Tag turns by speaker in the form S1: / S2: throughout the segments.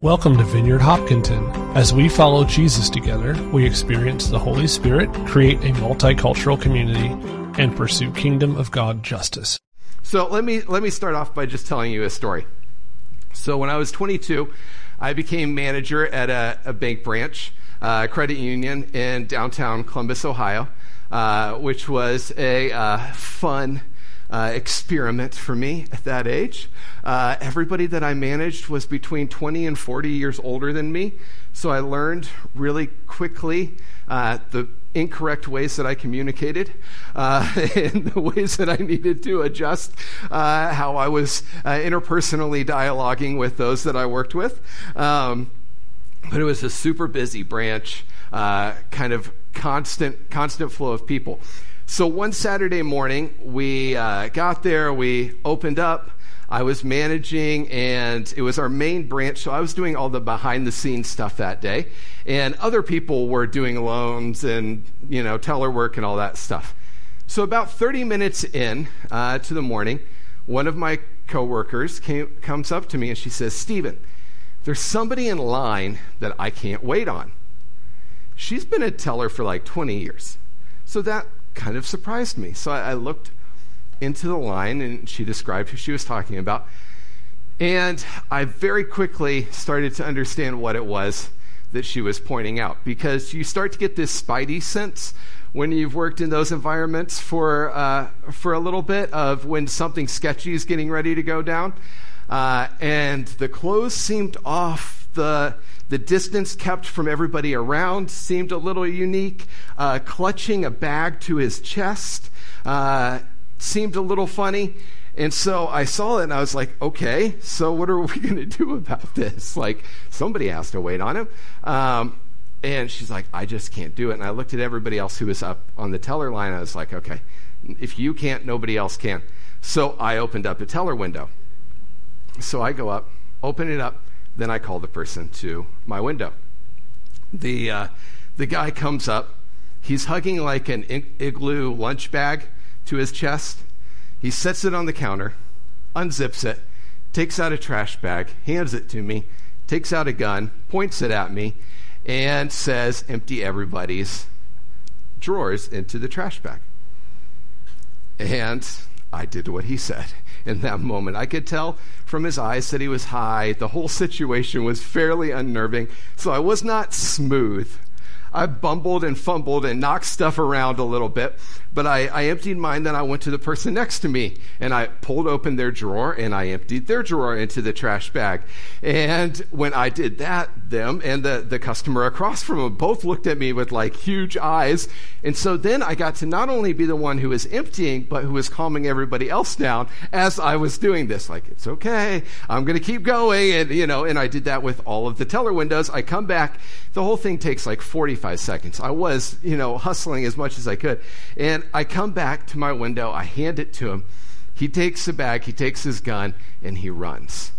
S1: Welcome to Vineyard Hopkinton. As we follow Jesus together, we experience the Holy Spirit, create a multicultural community, and pursue kingdom of God justice.
S2: So let me let me start off by just telling you a story. So when I was 22, I became manager at a, a bank branch, uh, credit union in downtown Columbus, Ohio, uh, which was a uh, fun uh, experiment for me at that age. Uh, everybody that I managed was between 20 and 40 years older than me, so I learned really quickly uh, the incorrect ways that I communicated uh, and the ways that I needed to adjust uh, how I was uh, interpersonally dialoguing with those that I worked with. Um, but it was a super busy branch, kind of constant, constant flow of people. So one Saturday morning, we uh, got there, we opened up. I was managing, and it was our main branch, so I was doing all the behind the scenes stuff that day. And other people were doing loans and, you know, teller work and all that stuff. So about 30 minutes in uh, to the morning, one of my coworkers came, comes up to me and she says, Stephen, there's somebody in line that I can't wait on. She's been a teller for like 20 years. So that kind of surprised me. So I, I looked into the line and she described who she was talking about. And I very quickly started to understand what it was that she was pointing out because you start to get this spidey sense when you've worked in those environments for, uh, for a little bit of when something sketchy is getting ready to go down. Uh, and the clothes seemed off. The, the distance kept from everybody around seemed a little unique. Uh, clutching a bag to his chest uh, seemed a little funny. And so I saw it and I was like, okay, so what are we going to do about this? Like, somebody has to wait on him. Um, and she's like, I just can't do it. And I looked at everybody else who was up on the teller line. I was like, okay, if you can't, nobody else can. So I opened up a teller window. So I go up, open it up, then I call the person to my window. The, uh, the guy comes up. He's hugging like an igloo lunch bag to his chest. He sets it on the counter, unzips it, takes out a trash bag, hands it to me, takes out a gun, points it at me, and says, Empty everybody's drawers into the trash bag. And I did what he said in that moment. I could tell from his eyes that he was high. The whole situation was fairly unnerving, so I was not smooth. I bumbled and fumbled and knocked stuff around a little bit, but I, I, emptied mine. Then I went to the person next to me and I pulled open their drawer and I emptied their drawer into the trash bag. And when I did that, them and the, the customer across from them both looked at me with like huge eyes. And so then I got to not only be the one who was emptying, but who was calming everybody else down as I was doing this. Like, it's okay. I'm going to keep going. And, you know, and I did that with all of the teller windows. I come back. The whole thing takes like 45 seconds. I was, you know, hustling as much as I could. And I come back to my window, I hand it to him. He takes the bag, he takes his gun, and he runs.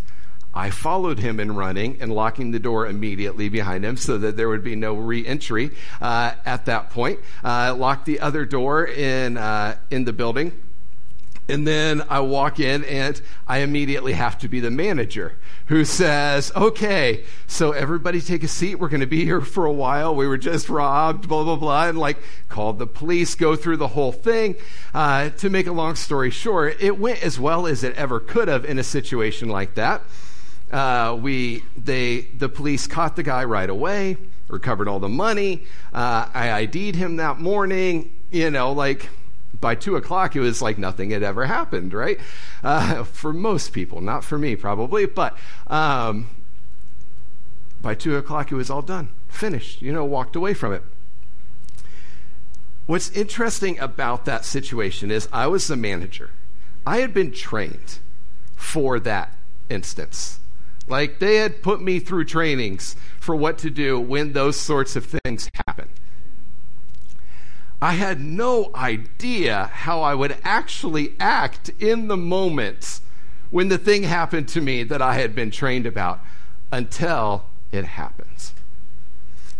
S2: I followed him in running and locking the door immediately behind him so that there would be no re-entry uh, at that point. Uh, locked the other door in uh, in the building, and then I walk in and I immediately have to be the manager who says, okay, so everybody take a seat. We're going to be here for a while. We were just robbed, blah, blah, blah. And like called the police, go through the whole thing. Uh, to make a long story short, it went as well as it ever could have in a situation like that. Uh, we, they, the police caught the guy right away, recovered all the money. Uh, I ID'd him that morning. You know, like by two o'clock, it was like nothing had ever happened, right? Uh, for most people, not for me probably, but um, by two o'clock, it was all done, finished, you know, walked away from it. What's interesting about that situation is I was the manager. I had been trained for that instance. Like they had put me through trainings for what to do when those sorts of things happen. I had no idea how I would actually act in the moments when the thing happened to me that I had been trained about until it happens.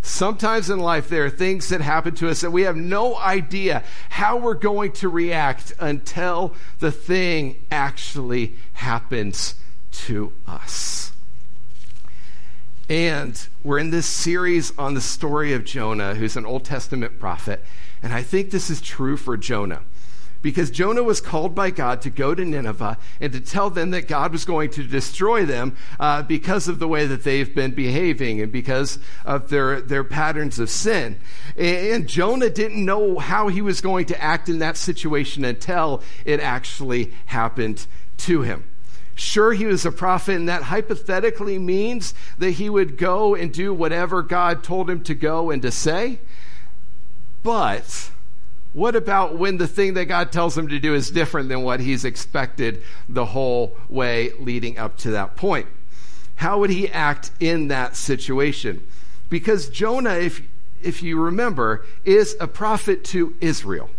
S2: Sometimes in life, there are things that happen to us that we have no idea how we're going to react until the thing actually happens to us. And we're in this series on the story of Jonah, who's an Old Testament prophet. And I think this is true for Jonah. Because Jonah was called by God to go to Nineveh and to tell them that God was going to destroy them uh, because of the way that they've been behaving and because of their, their patterns of sin. And Jonah didn't know how he was going to act in that situation until it actually happened to him. Sure, he was a prophet, and that hypothetically means that he would go and do whatever God told him to go and to say. But what about when the thing that God tells him to do is different than what he's expected the whole way leading up to that point? How would he act in that situation? Because Jonah, if, if you remember, is a prophet to Israel.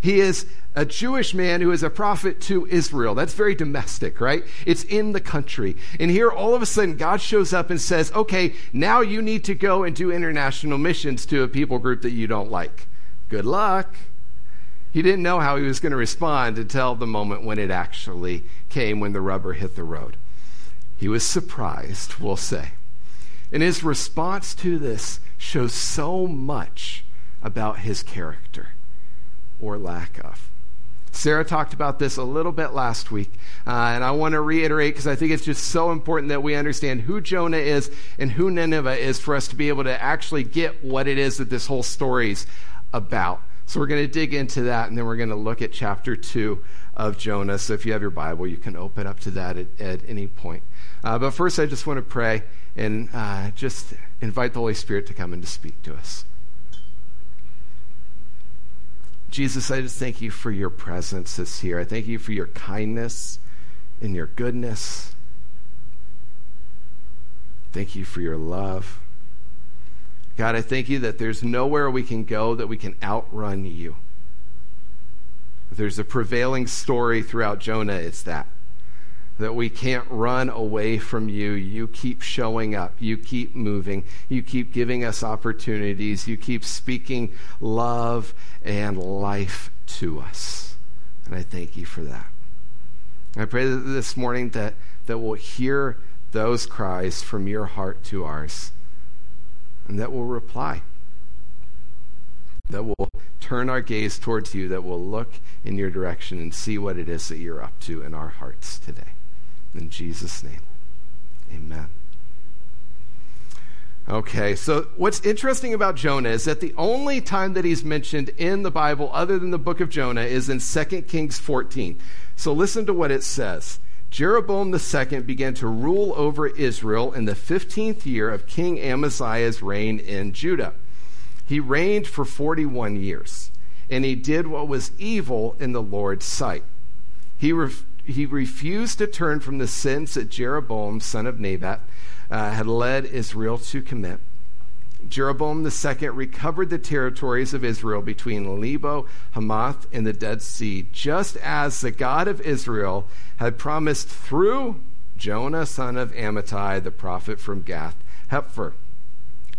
S2: He is a Jewish man who is a prophet to Israel. That's very domestic, right? It's in the country. And here, all of a sudden, God shows up and says, okay, now you need to go and do international missions to a people group that you don't like. Good luck. He didn't know how he was going to respond until the moment when it actually came, when the rubber hit the road. He was surprised, we'll say. And his response to this shows so much about his character or lack of. Sarah talked about this a little bit last week, uh, and I want to reiterate because I think it's just so important that we understand who Jonah is and who Nineveh is for us to be able to actually get what it is that this whole story's about. So we're going to dig into that, and then we're going to look at chapter 2 of Jonah. So if you have your Bible, you can open up to that at, at any point. Uh, but first, I just want to pray and uh, just invite the Holy Spirit to come and to speak to us. Jesus, I just thank you for your presence this year. I thank you for your kindness and your goodness. Thank you for your love. God, I thank you that there's nowhere we can go that we can outrun you. There's a prevailing story throughout Jonah, it's that that we can't run away from you. You keep showing up. You keep moving. You keep giving us opportunities. You keep speaking love and life to us. And I thank you for that. I pray that this morning that, that we'll hear those cries from your heart to ours and that we'll reply. That we'll turn our gaze towards you, that we'll look in your direction and see what it is that you're up to in our hearts today. In Jesus' name, amen. Okay, so what's interesting about Jonah is that the only time that he's mentioned in the Bible, other than the book of Jonah, is in 2 Kings 14. So listen to what it says. Jeroboam II began to rule over Israel in the 15th year of King Amaziah's reign in Judah. He reigned for 41 years, and he did what was evil in the Lord's sight. He he refused to turn from the sins that Jeroboam, son of Nebat, uh, had led Israel to commit. Jeroboam II recovered the territories of Israel between Lebo, Hamath, and the Dead Sea, just as the God of Israel had promised through Jonah, son of Amittai, the prophet from Gath Hepher.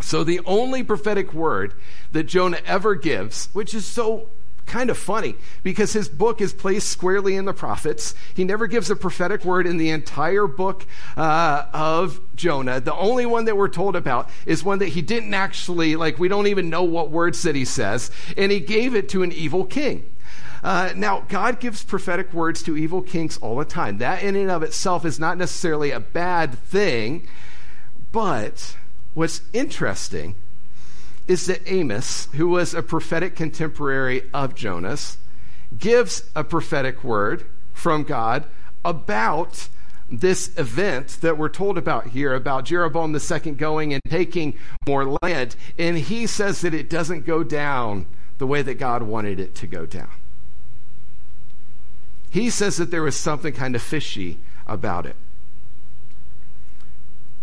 S2: So the only prophetic word that Jonah ever gives, which is so kind of funny because his book is placed squarely in the prophets. He never gives a prophetic word in the entire book uh, of Jonah. The only one that we're told about is one that he didn't actually, like, we don't even know what words that he says, and he gave it to an evil king. Uh, now, God gives prophetic words to evil kings all the time. That, in and of itself, is not necessarily a bad thing. But what's interesting is that Amos, who was a prophetic contemporary of Jonah's, gives a prophetic word from God about this event that we're told about here about Jeroboam the second going and taking more land. And he says that it doesn't go down the way that God wanted it to go down. He says that there was something kind of fishy about it.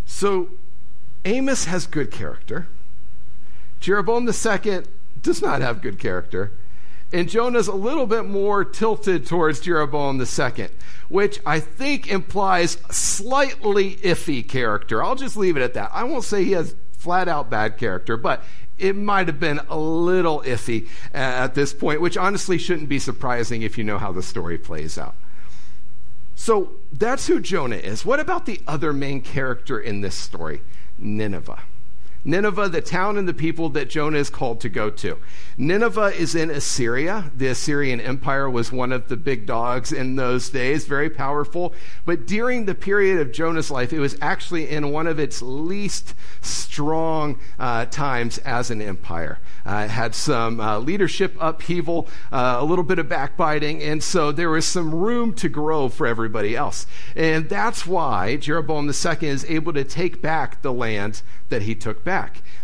S2: So Amos has good character. Jeroboam II does not have good character. And Jonah's a little bit more tilted towards Jeroboam II, which I think implies slightly iffy character. I'll just leave it at that. I won't say he has flat out bad character, but it might have been a little iffy at this point, which honestly shouldn't be surprising if you know how the story plays out. So that's who Jonah is. What about the other main character in this story? Nineveh. Nineveh, the town and the people that Jonah is called to go to. Nineveh is in Assyria. The Assyrian Empire was one of the big dogs in those days, very powerful. But during the period of Jonah's life, it was actually in one of its least strong uh, times as an empire. Uh, it had some uh, leadership upheaval, uh, a little bit of backbiting, and so there was some room to grow for everybody else. And that's why Jeroboam II is able to take back the land that he took back.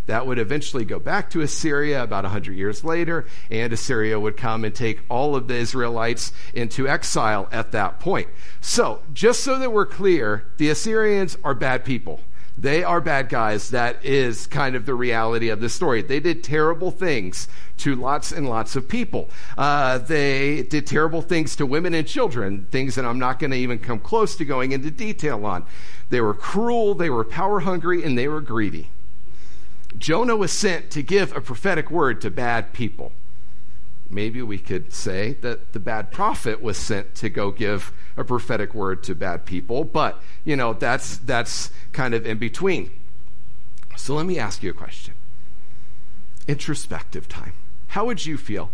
S2: That would eventually go back to Assyria about 100 years later, and Assyria would come and take all of the Israelites into exile at that point. So, just so that we're clear, the Assyrians are bad people. They are bad guys. That is kind of the reality of the story. They did terrible things to lots and lots of people. Uh, they did terrible things to women and children, things that I'm not going to even come close to going into detail on. They were cruel, they were power hungry, and they were greedy. Jonah was sent to give a prophetic word to bad people. Maybe we could say that the bad prophet was sent to go give a prophetic word to bad people, but you know, that's that's kind of in between. So let me ask you a question. Introspective time. How would you feel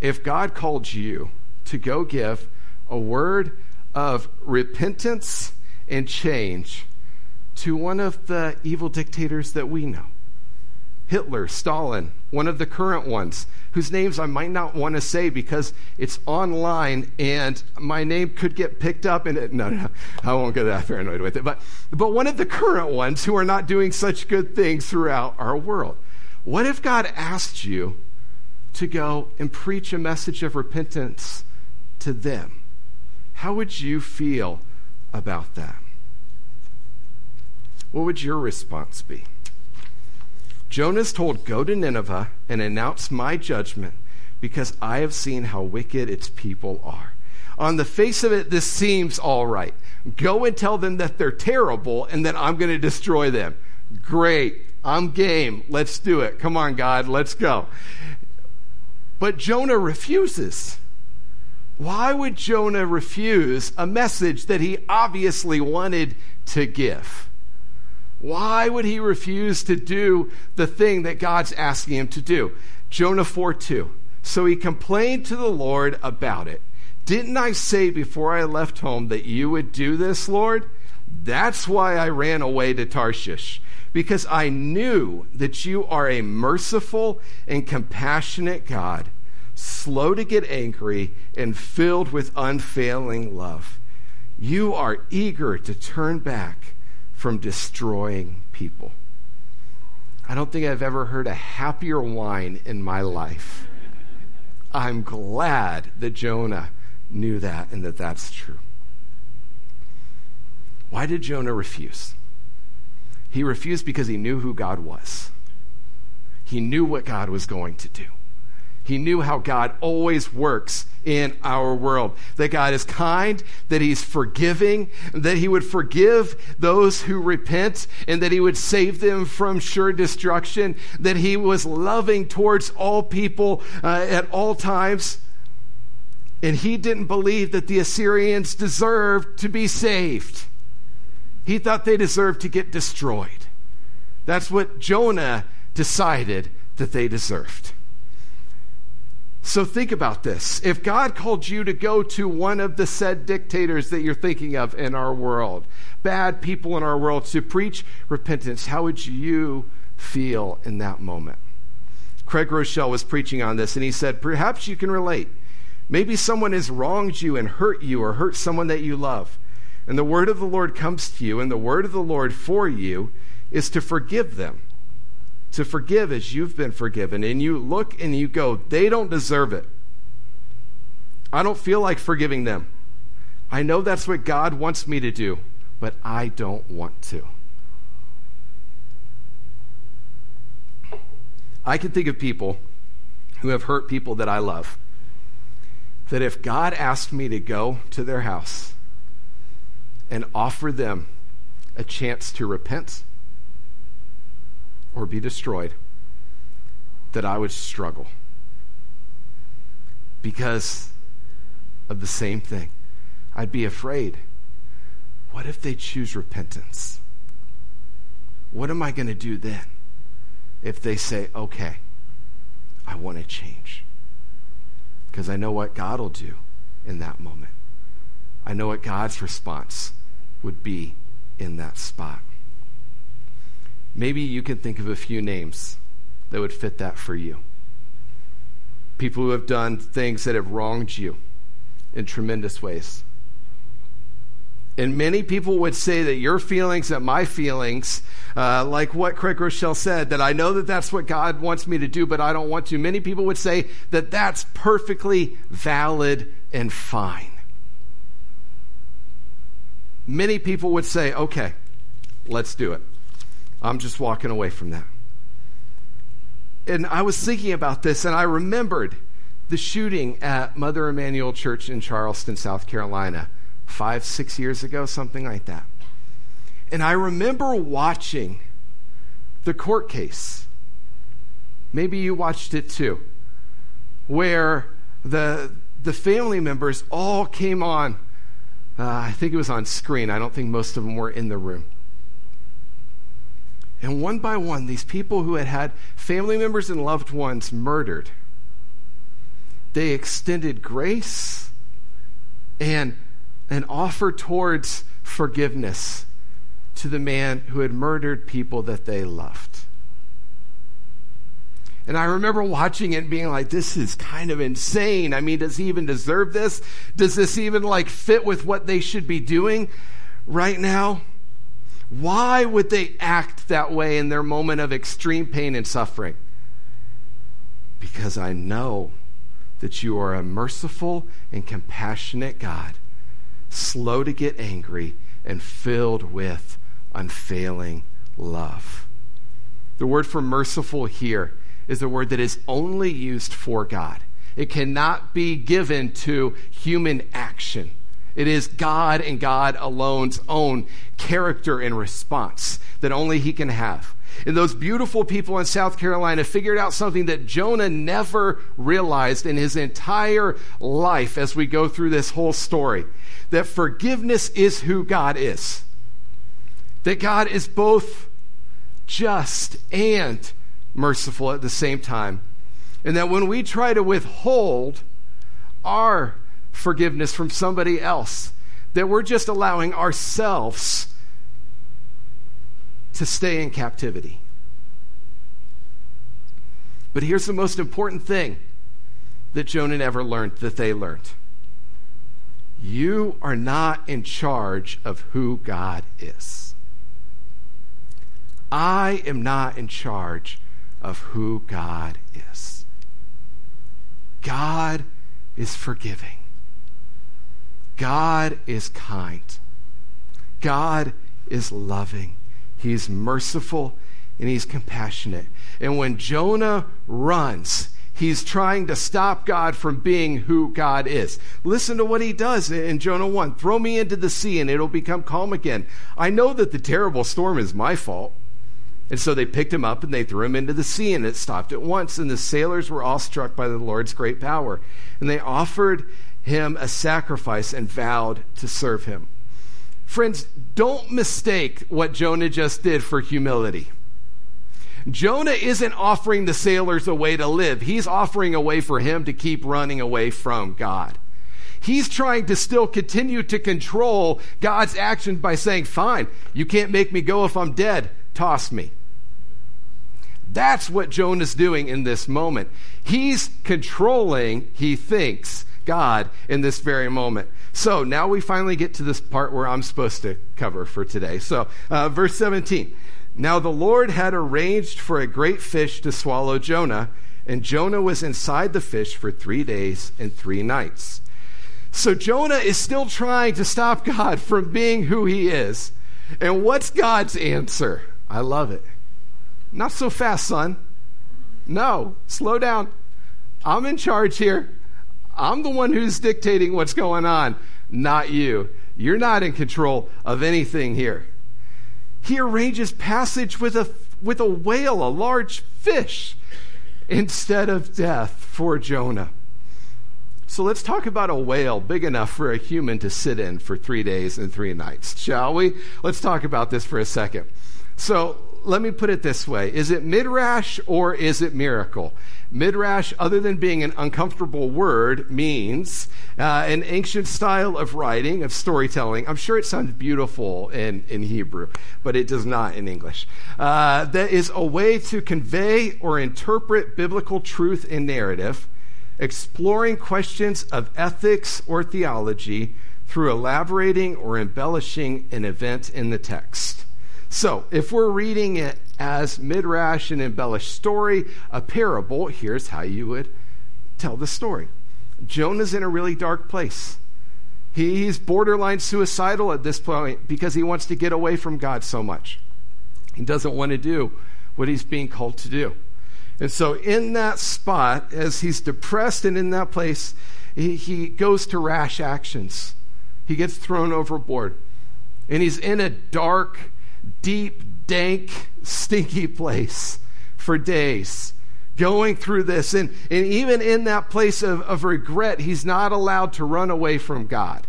S2: if God called you to go give a word of repentance and change to one of the evil dictators that we know? Hitler, Stalin, one of the current ones, whose names I might not want to say because it's online and my name could get picked up and it, no, no, I won't get that paranoid with it. But, but one of the current ones who are not doing such good things throughout our world. What if God asked you to go and preach a message of repentance to them? How would you feel about that? What would your response be? Jonah's told, Go to Nineveh and announce my judgment because I have seen how wicked its people are. On the face of it, this seems all right. Go and tell them that they're terrible and that I'm going to destroy them. Great. I'm game. Let's do it. Come on, God. Let's go. But Jonah refuses. Why would Jonah refuse a message that he obviously wanted to give? Why would he refuse to do the thing that God's asking him to do? Jonah 4 2. So he complained to the Lord about it. Didn't I say before I left home that you would do this, Lord? That's why I ran away to Tarshish, because I knew that you are a merciful and compassionate God, slow to get angry and filled with unfailing love. You are eager to turn back from destroying people. I don't think I've ever heard a happier whine in my life. I'm glad that Jonah knew that and that that's true. Why did Jonah refuse? He refused because he knew who God was. He knew what God was going to do. He knew how God always works in our world. That God is kind, that He's forgiving, that He would forgive those who repent, and that He would save them from sure destruction, that He was loving towards all people uh, at all times. And He didn't believe that the Assyrians deserved to be saved. He thought they deserved to get destroyed. That's what Jonah decided that they deserved. So think about this. If God called you to go to one of the said dictators that you're thinking of in our world, bad people in our world, to preach repentance, how would you feel in that moment? Craig Groeschel was preaching on this, and he said, Perhaps you can relate. Maybe someone has wronged you and hurt you or hurt someone that you love. And the word of the Lord comes to you, and the word of the Lord for you is to forgive them to forgive as you've been forgiven. And you look and you go, they don't deserve it. I don't feel like forgiving them. I know that's what God wants me to do, but I don't want to. I can think of people who have hurt people that I love. That if God asked me to go to their house and offer them a chance to repent, or be destroyed, that I would struggle because of the same thing. I'd be afraid what if they choose repentance? What am I going to do then if they say, okay, I want to change? Because I know what God will do in that moment. I know what God's response would be in that spot. Maybe you can think of a few names that would fit that for you. People who have done things that have wronged you in tremendous ways. And many people would say that your feelings, that my feelings, uh, like what Craig Groeschel said, that I know that that's what God wants me to do, but I don't want to. Many people would say that that's perfectly valid and fine. Many people would say, okay, let's do it. I'm just walking away from that. And I was thinking about this, and I remembered the shooting at Mother Emanuel Church in Charleston, South Carolina, five, six years ago, something like that. And I remember watching the court case. Maybe you watched it too, where the, the family members all came on. Uh, I think it was on screen. I don't think most of them were in the room. And one by one, these people who had had family members and loved ones murdered, they extended grace and an offer towards forgiveness to the man who had murdered people that they loved. And I remember watching it and being like, this is kind of insane. I mean, does he even deserve this? Does this even like fit with what they should be doing right now? Why would they act that way in their moment of extreme pain and suffering? Because I know that you are a merciful and compassionate God, slow to get angry and filled with unfailing love. The word for merciful here is a word that is only used for God. It cannot be given to human action. It is God and God alone's own character and response that only He can have. And those beautiful people in South Carolina figured out something that Jonah never realized in his entire life as we go through this whole story that forgiveness is who God is. That God is both just and merciful at the same time. And that when we try to withhold our forgiveness from somebody else, that we're just allowing ourselves to stay in captivity. But here's the most important thing that Jonah never learned that they learned. You are not in charge of who God is. I am not in charge of who God is. God is forgiving. God is kind. God is loving. He's merciful and he's compassionate. And when Jonah runs, he's trying to stop God from being who God is. Listen to what he does in Jonah 1 Throw me into the sea and it'll become calm again. I know that the terrible storm is my fault. And so they picked him up and they threw him into the sea, and it stopped at once. And the sailors were all struck by the Lord's great power. And they offered him a sacrifice and vowed to serve him. Friends, don't mistake what Jonah just did for humility. Jonah isn't offering the sailors a way to live, he's offering a way for him to keep running away from God. He's trying to still continue to control God's actions by saying, Fine, you can't make me go if I'm dead. Toss me. That's what Jonah's doing in this moment. He's controlling, he thinks, God in this very moment. So now we finally get to this part where I'm supposed to cover for today. So, uh, verse 17. Now the Lord had arranged for a great fish to swallow Jonah, and Jonah was inside the fish for three days and three nights. So Jonah is still trying to stop God from being who he is. And what's God's answer? I love it. Not so fast, son. No, slow down. I'm in charge here. I'm the one who's dictating what's going on, not you. You're not in control of anything here. He arranges passage with a, with a whale, a large fish, instead of death for Jonah. So let's talk about a whale big enough for a human to sit in for three days and three nights, shall we? Let's talk about this for a second. So let me put it this way Is it midrash or is it miracle? Midrash, other than being an uncomfortable word, means uh, an ancient style of writing, of storytelling. I'm sure it sounds beautiful in, in Hebrew, but it does not in English. Uh, that is a way to convey or interpret biblical truth in narrative exploring questions of ethics or theology through elaborating or embellishing an event in the text. So, if we're reading it as midrash, an embellished story, a parable, here's how you would tell the story. Jonah's in a really dark place. He's borderline suicidal at this point because he wants to get away from God so much. He doesn't want to do what he's being called to do. And so, in that spot, as he's depressed and in that place, he, he goes to rash actions. He gets thrown overboard. And he's in a dark, deep, dank, stinky place for days, going through this. And, and even in that place of, of regret, he's not allowed to run away from God.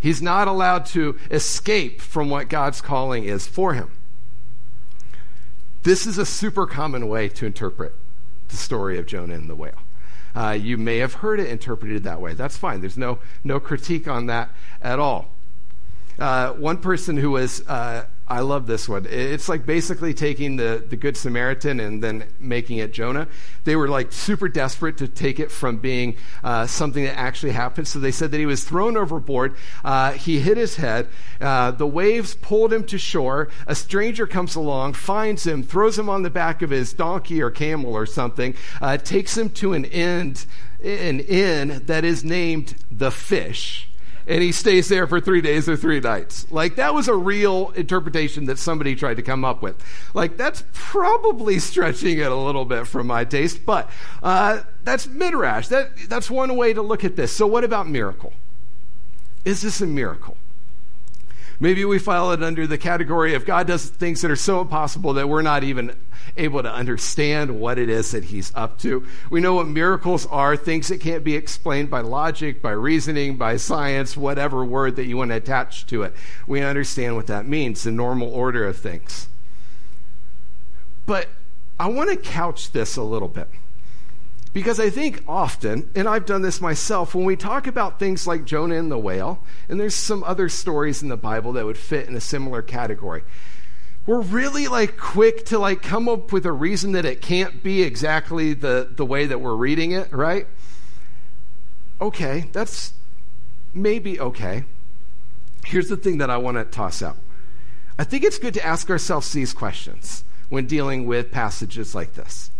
S2: He's not allowed to escape from what God's calling is for him. This is a super common way to interpret the story of Jonah and the whale. Uh, you may have heard it interpreted that way. That's fine. There's no, no critique on that at all. Uh, one person who was uh, I love this one. It's like basically taking the, the Good Samaritan and then making it Jonah. They were like super desperate to take it from being uh, something that actually happened. So they said that he was thrown overboard. Uh, he hit his head. Uh, the waves pulled him to shore. A stranger comes along, finds him, throws him on the back of his donkey or camel or something, uh, takes him to an end, an inn that is named the Fish and he stays there for three days or three nights. Like, that was a real interpretation that somebody tried to come up with. Like, that's probably stretching it a little bit from my taste, but uh, that's midrash. That, that's one way to look at this. So, what about miracle? Is this a miracle? Maybe we file it under the category of God does things that are so impossible that we're not even able to understand what it is that He's up to. We know what miracles are things that can't be explained by logic, by reasoning, by science, whatever word that you want to attach to it. We understand what that means, the normal order of things. But I want to couch this a little bit. Because I think often, and I've done this myself, when we talk about things like Jonah and the whale, and there's some other stories in the Bible that would fit in a similar category, we're really like quick to like come up with a reason that it can't be exactly the, the way that we're reading it, right? Okay, that's maybe okay. Here's the thing that I want to toss out. I think it's good to ask ourselves these questions when dealing with passages like this.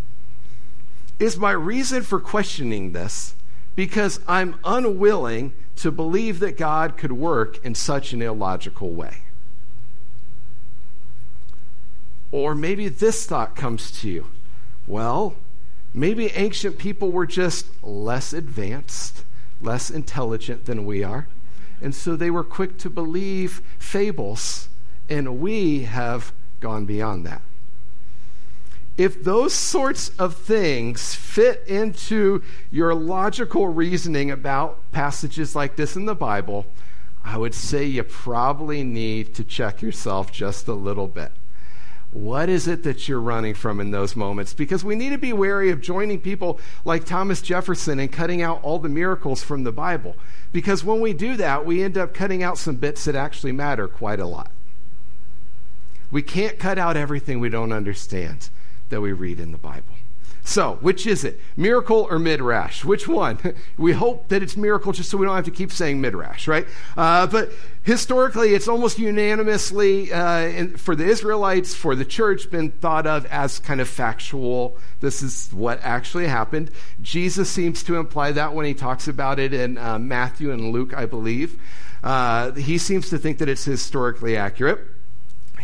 S2: Is my reason for questioning this because I'm unwilling to believe that God could work in such an illogical way? Or maybe this thought comes to you well, maybe ancient people were just less advanced, less intelligent than we are. And so they were quick to believe fables, and we have gone beyond that if those sorts of things fit into your logical reasoning about passages like this in the Bible, I would say you probably need to check yourself just a little bit. What is it that you're running from in those moments? Because we need to be wary of joining people like Thomas Jefferson and cutting out all the miracles from the Bible. Because when we do that, we end up cutting out some bits that actually matter quite a lot. We can't cut out everything we don't understand that we read in the Bible. So, which is it? Miracle or midrash? Which one? We hope that it's miracle just so we don't have to keep saying midrash, right? Uh, but historically, it's almost unanimously, uh, in, for the Israelites, for the church, been thought of as kind of factual. This is what actually happened. Jesus seems to imply that when he talks about it in uh, Matthew and Luke, I believe. Uh, he seems to think that it's historically accurate.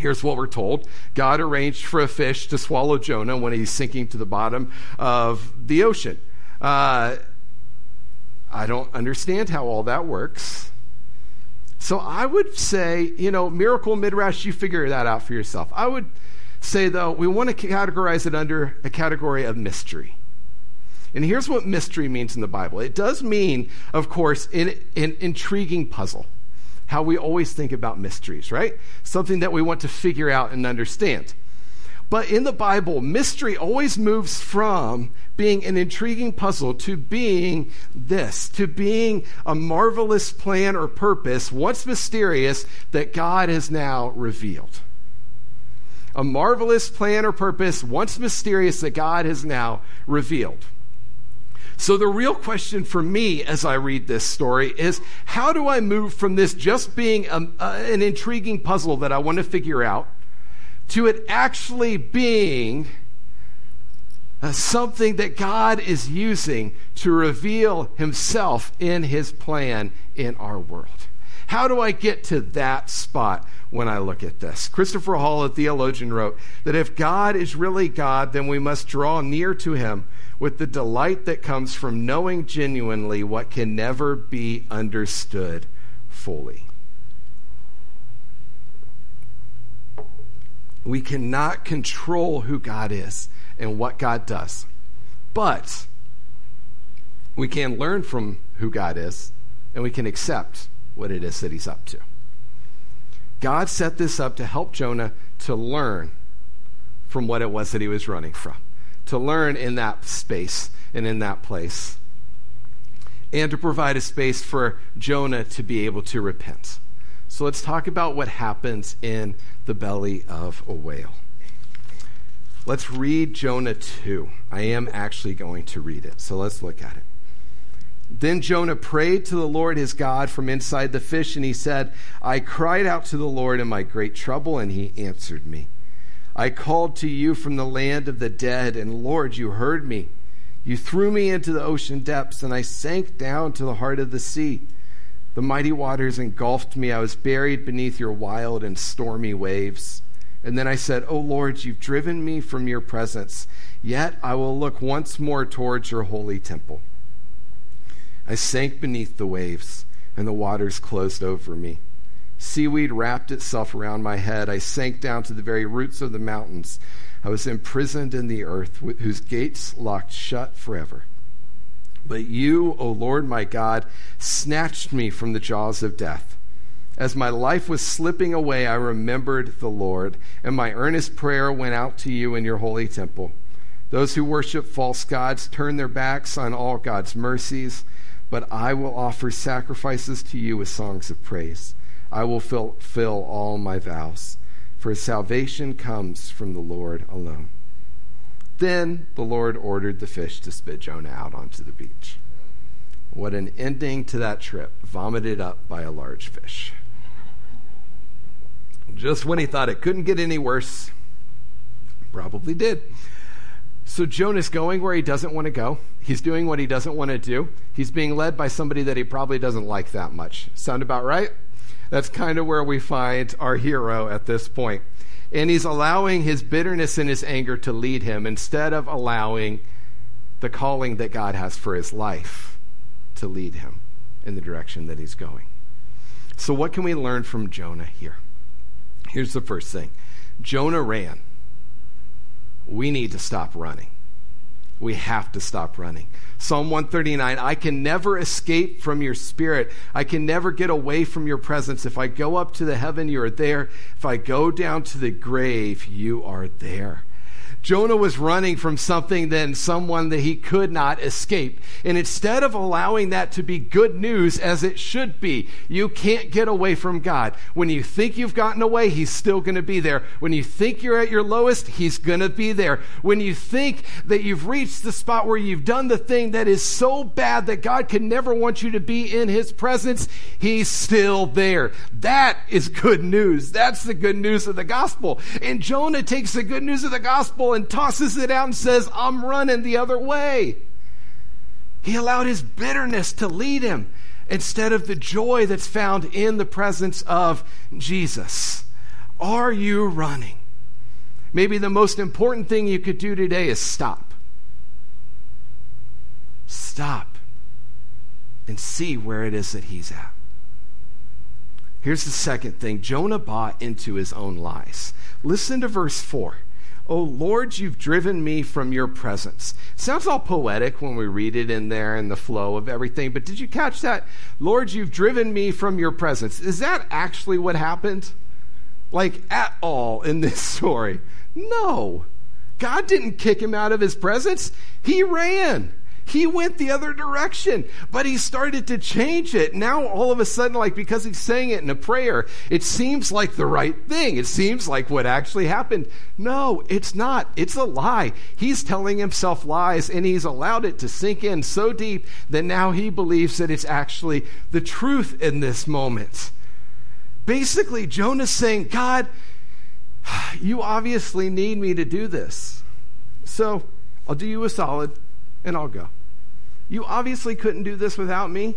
S2: Here's what we're told God arranged for a fish to swallow Jonah when he's sinking to the bottom of the ocean. Uh, I don't understand how all that works. So I would say, you know, miracle midrash, you figure that out for yourself. I would say, though, we want to categorize it under a category of mystery. And here's what mystery means in the Bible it does mean, of course, an, an intriguing puzzle. How we always think about mysteries, right? Something that we want to figure out and understand. But in the Bible, mystery always moves from being an intriguing puzzle to being this, to being a marvelous plan or purpose, once mysterious, that God has now revealed. A marvelous plan or purpose, once mysterious, that God has now revealed. So, the real question for me as I read this story is how do I move from this just being a, an intriguing puzzle that I want to figure out to it actually being uh, something that God is using to reveal himself in his plan in our world. How do I get to that spot when I look at this? Christopher Hall, a theologian, wrote that if God is really God, then we must draw near to him with the delight that comes from knowing genuinely what can never be understood fully. We cannot control who God is and what God does. But we can learn from who God is and we can accept what it is that he's up to. God set this up to help Jonah to learn from what it was that he was running from, to learn in that space and in that place, and to provide a space for Jonah to be able to repent. So let's talk about what happens in the belly of a whale. Let's read Jonah 2. I am actually going to read it, so let's look at it. Then Jonah prayed to the Lord his God from inside the fish, and he said, I cried out to the Lord in my great trouble, and he answered me. I called to you from the land of the dead, and Lord, you heard me. You threw me into the ocean depths, and I sank down to the heart of the sea. The mighty waters engulfed me. I was buried beneath your wild and stormy waves. And then I said, O Lord, you've driven me from your presence, yet I will look once more towards your holy temple. I sank beneath the waves, and the waters closed over me. Seaweed wrapped itself around my head. I sank down to the very roots of the mountains. I was imprisoned in the earth, whose gates locked shut forever. But you, O Lord my God, snatched me from the jaws of death. As my life was slipping away, I remembered the Lord, and my earnest prayer went out to you in your holy temple. Those who worship false gods turn their backs on all God's mercies, but I will offer sacrifices to you with songs of praise. I will fulfill all my vows, for salvation comes from the Lord alone. Then the Lord ordered the fish to spit Jonah out onto the beach. What an ending to that trip, vomited up by a large fish. Just when he thought it couldn't get any worse, probably did. So Jonah's going where he doesn't want to go. He's doing what he doesn't want to do. He's being led by somebody that he probably doesn't like that much. Sound about right? That's kind of where we find our hero at this point. And he's allowing his bitterness and his anger to lead him instead of allowing the calling that God has for his life to lead him in the direction that he's going. So, what can we learn from Jonah here? Here's the first thing Jonah ran. We need to stop running. We have to stop running. Psalm 139 I can never escape from your spirit. I can never get away from your presence. If I go up to the heaven, you are there. If I go down to the grave, you are there. Jonah was running from something then someone that he could not escape. And instead of allowing that to be good news as it should be, you can't get away from God. When you think you've gotten away, he's still going to be there. When you think you're at your lowest, he's going to be there. When you think that you've reached the spot where you've done the thing that is so bad that God can never want you to be in his presence, he's still there. That is good news. That's the good news of the gospel. And Jonah takes the good news of the gospel and tosses it out and says, I'm running the other way. He allowed his bitterness to lead him instead of the joy that's found in the presence of Jesus. Are you running? Maybe the most important thing you could do today is stop. Stop and see where it is that he's at. Here's the second thing Jonah bought into his own lies. Listen to verse 4. Oh Lord, you've driven me from your presence. Sounds all poetic when we read it in there in the flow of everything, but did you catch that? Lord, you've driven me from your presence. Is that actually what happened? Like at all in this story? No. God didn't kick him out of his presence. He ran. He went the other direction, but he started to change it. Now, all of a sudden, like because he's saying it in a prayer, it seems like the right thing. It seems like what actually happened. No, it's not. It's a lie. He's telling himself lies, and he's allowed it to sink in so deep that now he believes that it's actually the truth in this moment. Basically, Jonah's saying, God, you obviously need me to do this. So I'll do you a solid and I'll go. You obviously couldn't do this without me,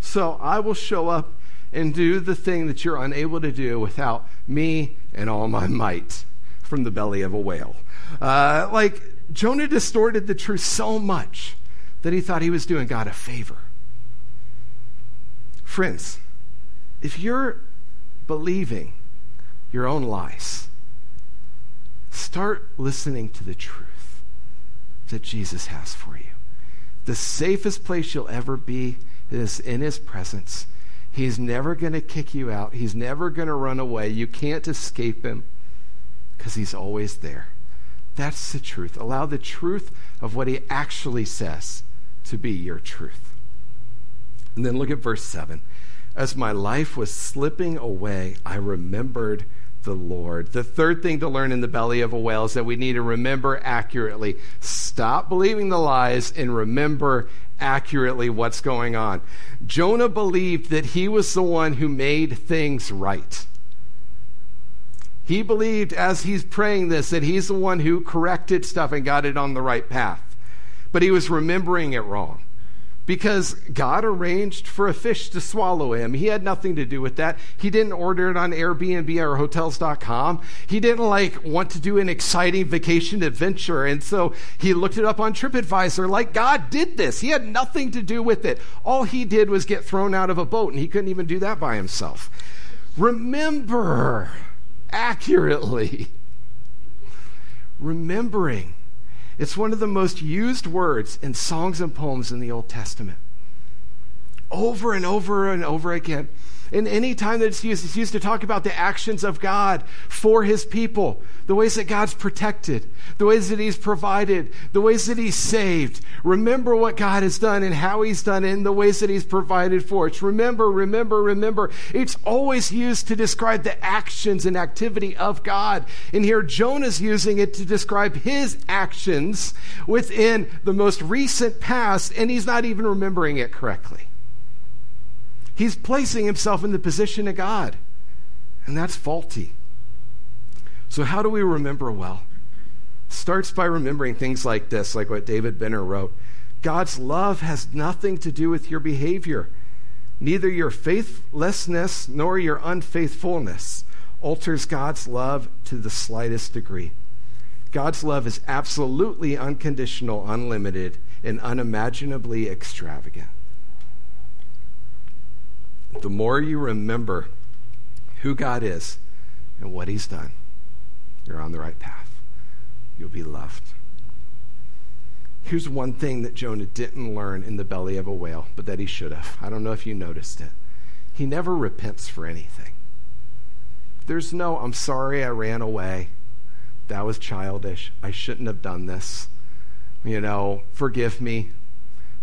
S2: so I will show up and do the thing that you're unable to do without me and all my might from the belly of a whale. Uh, like, Jonah distorted the truth so much that he thought he was doing God a favor. Friends, if you're believing your own lies, start listening to the truth that Jesus has for you. The safest place you'll ever be is in his presence. He's never going to kick you out. He's never going to run away. You can't escape him because he's always there. That's the truth. Allow the truth of what he actually says to be your truth. And then look at verse 7. As my life was slipping away, I remembered the Lord. The third thing to learn in the belly of a whale is that we need to remember accurately. Stop believing the lies and remember accurately what's going on. Jonah believed that he was the one who made things right. He believed as he's praying this that he's the one who corrected stuff and got it on the right path. But he was remembering it wrong because God arranged for a fish to swallow him. He had nothing to do with that. He didn't order it on Airbnb or hotels.com. He didn't like want to do an exciting vacation adventure. And so he looked it up on TripAdvisor like God did this. He had nothing to do with it. All he did was get thrown out of a boat and he couldn't even do that by himself. Remember accurately. Remembering it's one of the most used words in songs and poems in the Old Testament. Over and over and over again. And any time that it's used, it's used to talk about the actions of God for his people, the ways that God's protected, the ways that he's provided, the ways that he's saved. Remember what God has done and how he's done it and the ways that he's provided for us. Remember, remember, remember. It's always used to describe the actions and activity of God. And here Jonah's using it to describe his actions within the most recent past, and he's not even remembering it correctly. He's placing himself in the position of God, and that's faulty. So, how do we remember well? Starts by remembering things like this, like what David Benner wrote God's love has nothing to do with your behavior. Neither your faithlessness nor your unfaithfulness alters God's love to the slightest degree. God's love is absolutely unconditional, unlimited, and unimaginably extravagant the more you remember who God is and what He's done, you're on the right path. You'll be loved. Here's one thing that Jonah didn't learn in the belly of a whale, but that he should have. I don't know if you noticed it. He never repents for anything. There's no, I'm sorry I ran away. That was childish. I shouldn't have done this. You know, forgive me.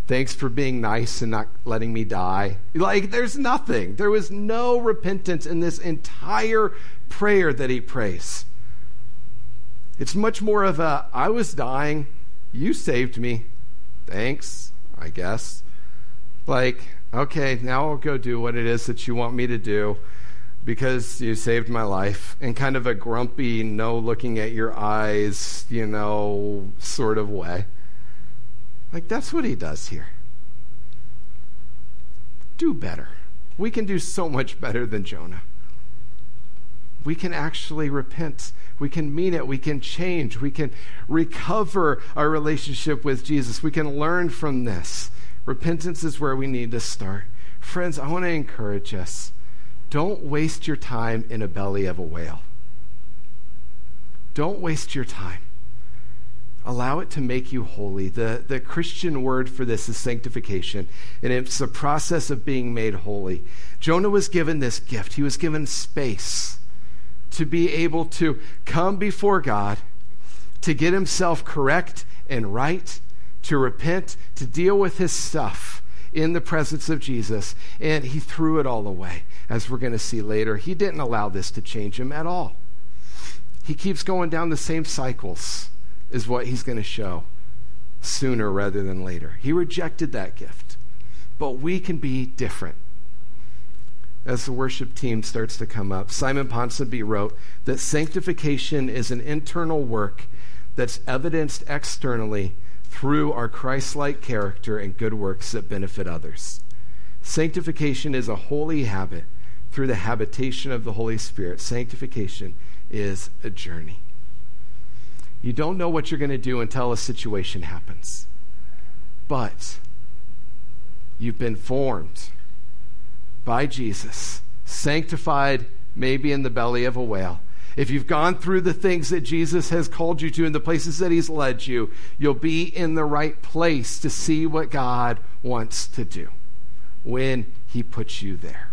S2: Thanks for being nice and not letting me die. Like, there's nothing. There was no repentance in this entire prayer that he prays. It's much more of a, I was dying. You saved me. Thanks, I guess. Like, okay, now I'll go do what it is that you want me to do because you saved my life. In kind of a grumpy, no looking at your eyes, you know, sort of way. Like, that's what he does here. Do better. We can do so much better than Jonah. We can actually repent. We can mean it. We can change. We can recover our relationship with Jesus. We can learn from this. Repentance is where we need to start. Friends, I want to encourage us don't waste your time in a belly of a whale. Don't waste your time. Allow it to make you holy. The, the Christian word for this is sanctification, and it's the process of being made holy. Jonah was given this gift, he was given space to be able to come before God, to get himself correct and right, to repent, to deal with his stuff in the presence of Jesus, and he threw it all away, as we're going to see later. He didn't allow this to change him at all. He keeps going down the same cycles is what he's going to show sooner rather than later. He rejected that gift. But we can be different. As the worship team starts to come up, Simon Ponsonby wrote that sanctification is an internal work that's evidenced externally through our Christ like character and good works that benefit others. Sanctification is a holy habit through the habitation of the Holy Spirit. Sanctification is a journey. You don't know what you're going to do until a situation happens. But you've been formed by Jesus, sanctified maybe in the belly of a whale. If you've gone through the things that Jesus has called you to and the places that He's led you, you'll be in the right place to see what God wants to do when He puts you there.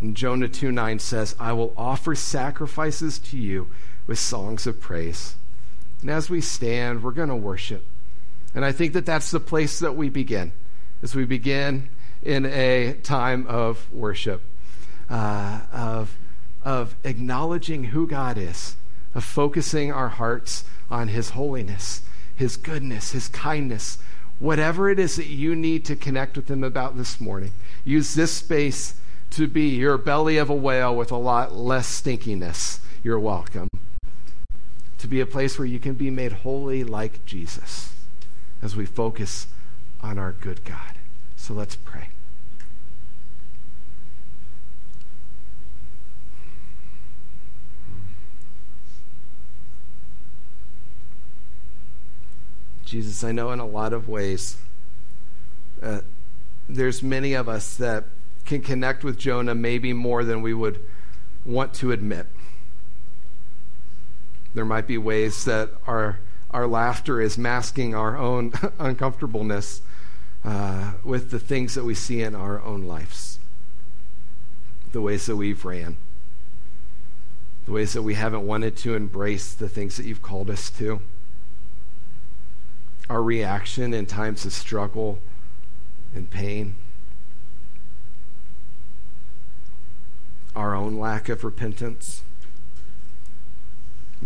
S2: And Jonah 2 9 says, I will offer sacrifices to you with songs of praise. And as we stand, we're going to worship. And I think that that's the place that we begin, as we begin in a time of worship, uh, of, of acknowledging who God is, of focusing our hearts on His holiness, His goodness, His kindness, whatever it is that you need to connect with Him about this morning. Use this space to be your belly of a whale with a lot less stinkiness. You're welcome to be a place where you can be made holy like Jesus as we focus on our good God. So let's pray. Jesus, I know in a lot of ways uh, there's many of us that can connect with Jonah maybe more than we would want to admit. There might be ways that our, our laughter is masking our own uncomfortableness uh, with the things that we see in our own lives, the ways that we've ran, the ways that we haven't wanted to embrace the things that you've called us to, our reaction in times of struggle and pain. Our own lack of repentance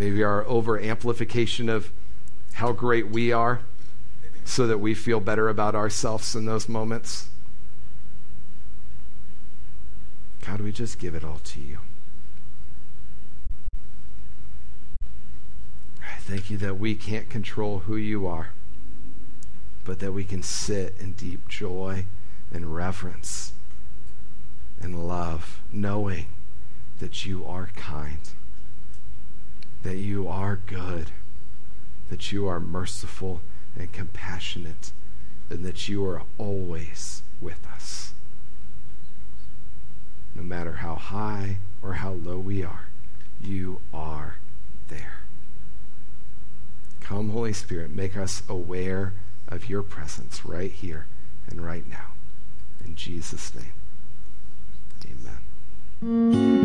S2: maybe our over amplification of how great we are so that we feel better about ourselves in those moments. God, we just give it all to you. I thank you that we can't control who you are, but that we can sit in deep joy and reverence and love, knowing that you are kind that you are good, that you are merciful and compassionate, and that you are always with us. No matter how high or how low we are, you are there. Come, Holy Spirit, make us aware of your presence right here and right now. In Jesus' name, amen.